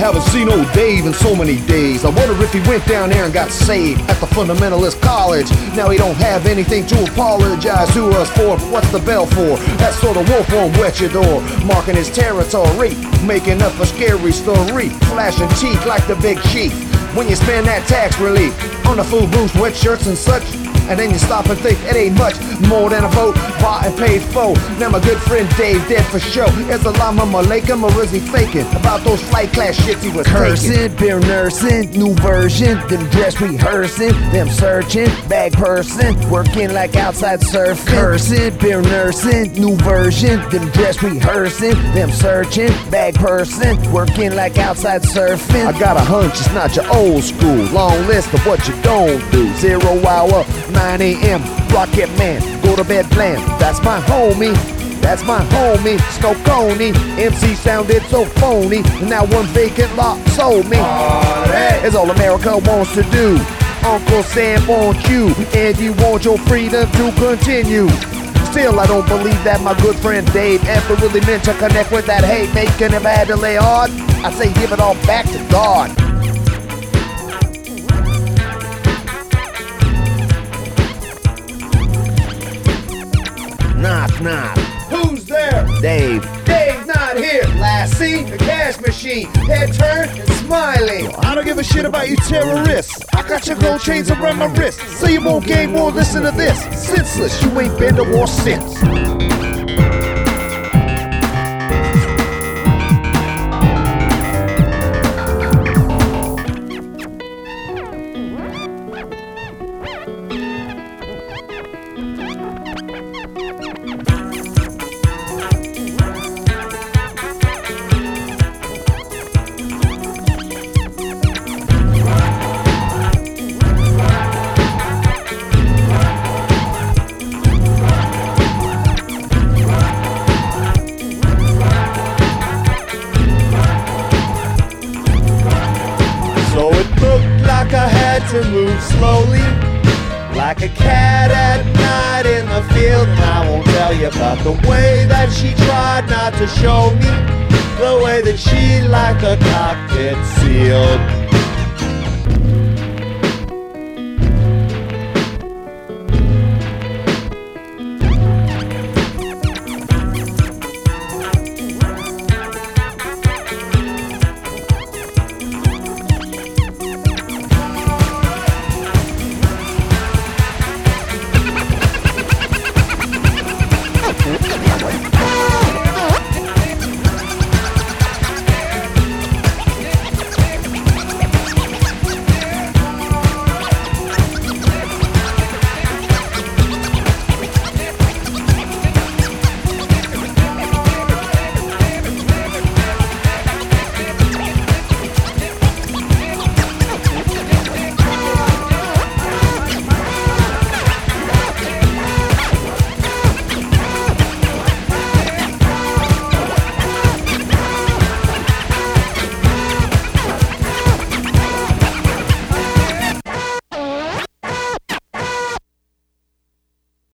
haven't seen old Dave in so many days. I wonder if he went down there and got saved at the fundamentalist college. Now he don't have anything to apologize to us for. What's the bell for? That sort of wolf won't wet your door, marking his territory, making up a scary story, flashing teeth like the big chief. When you spend that tax relief on the food boost, wet shirts and such. And then you stop and think it ain't much more than a vote bought and paid for. Now my good friend Dave dead for show. Is a llama Malacum or is he faking about those flight class shits he was Cursing, taking? beer nursing, new version, them dress rehearsing, them searching, bag person, working like outside surfing. Cursing, beer nursing, new version, them dress rehearsing, them searching, bag person, working like outside surfing. I got a hunch it's not your old school. Long list of what you don't do. Zero hour, 9 a.m. Rocket Man, go to bed plan. That's my homie. That's my homie, Snow Coney. MC sounded so phony. Now one vacant lot sold me. It's all America wants to do. Uncle Sam wants you, and you want your freedom to continue. Still, I don't believe that my good friend Dave ever really meant to connect with that hate making him had to lay on. I say give it all back to God. Who's there? Dave. Dave's not here. Lassie, the cash machine. Head turned and smiling. I don't give a shit about you terrorists. I got your gold chains around my wrist. Say you won't gain more, listen to this. Senseless, you ain't been to war since. Had to move slowly, like a cat at night in the field. And I won't tell you about the way that she tried not to show me, the way that she liked the cockpit sealed.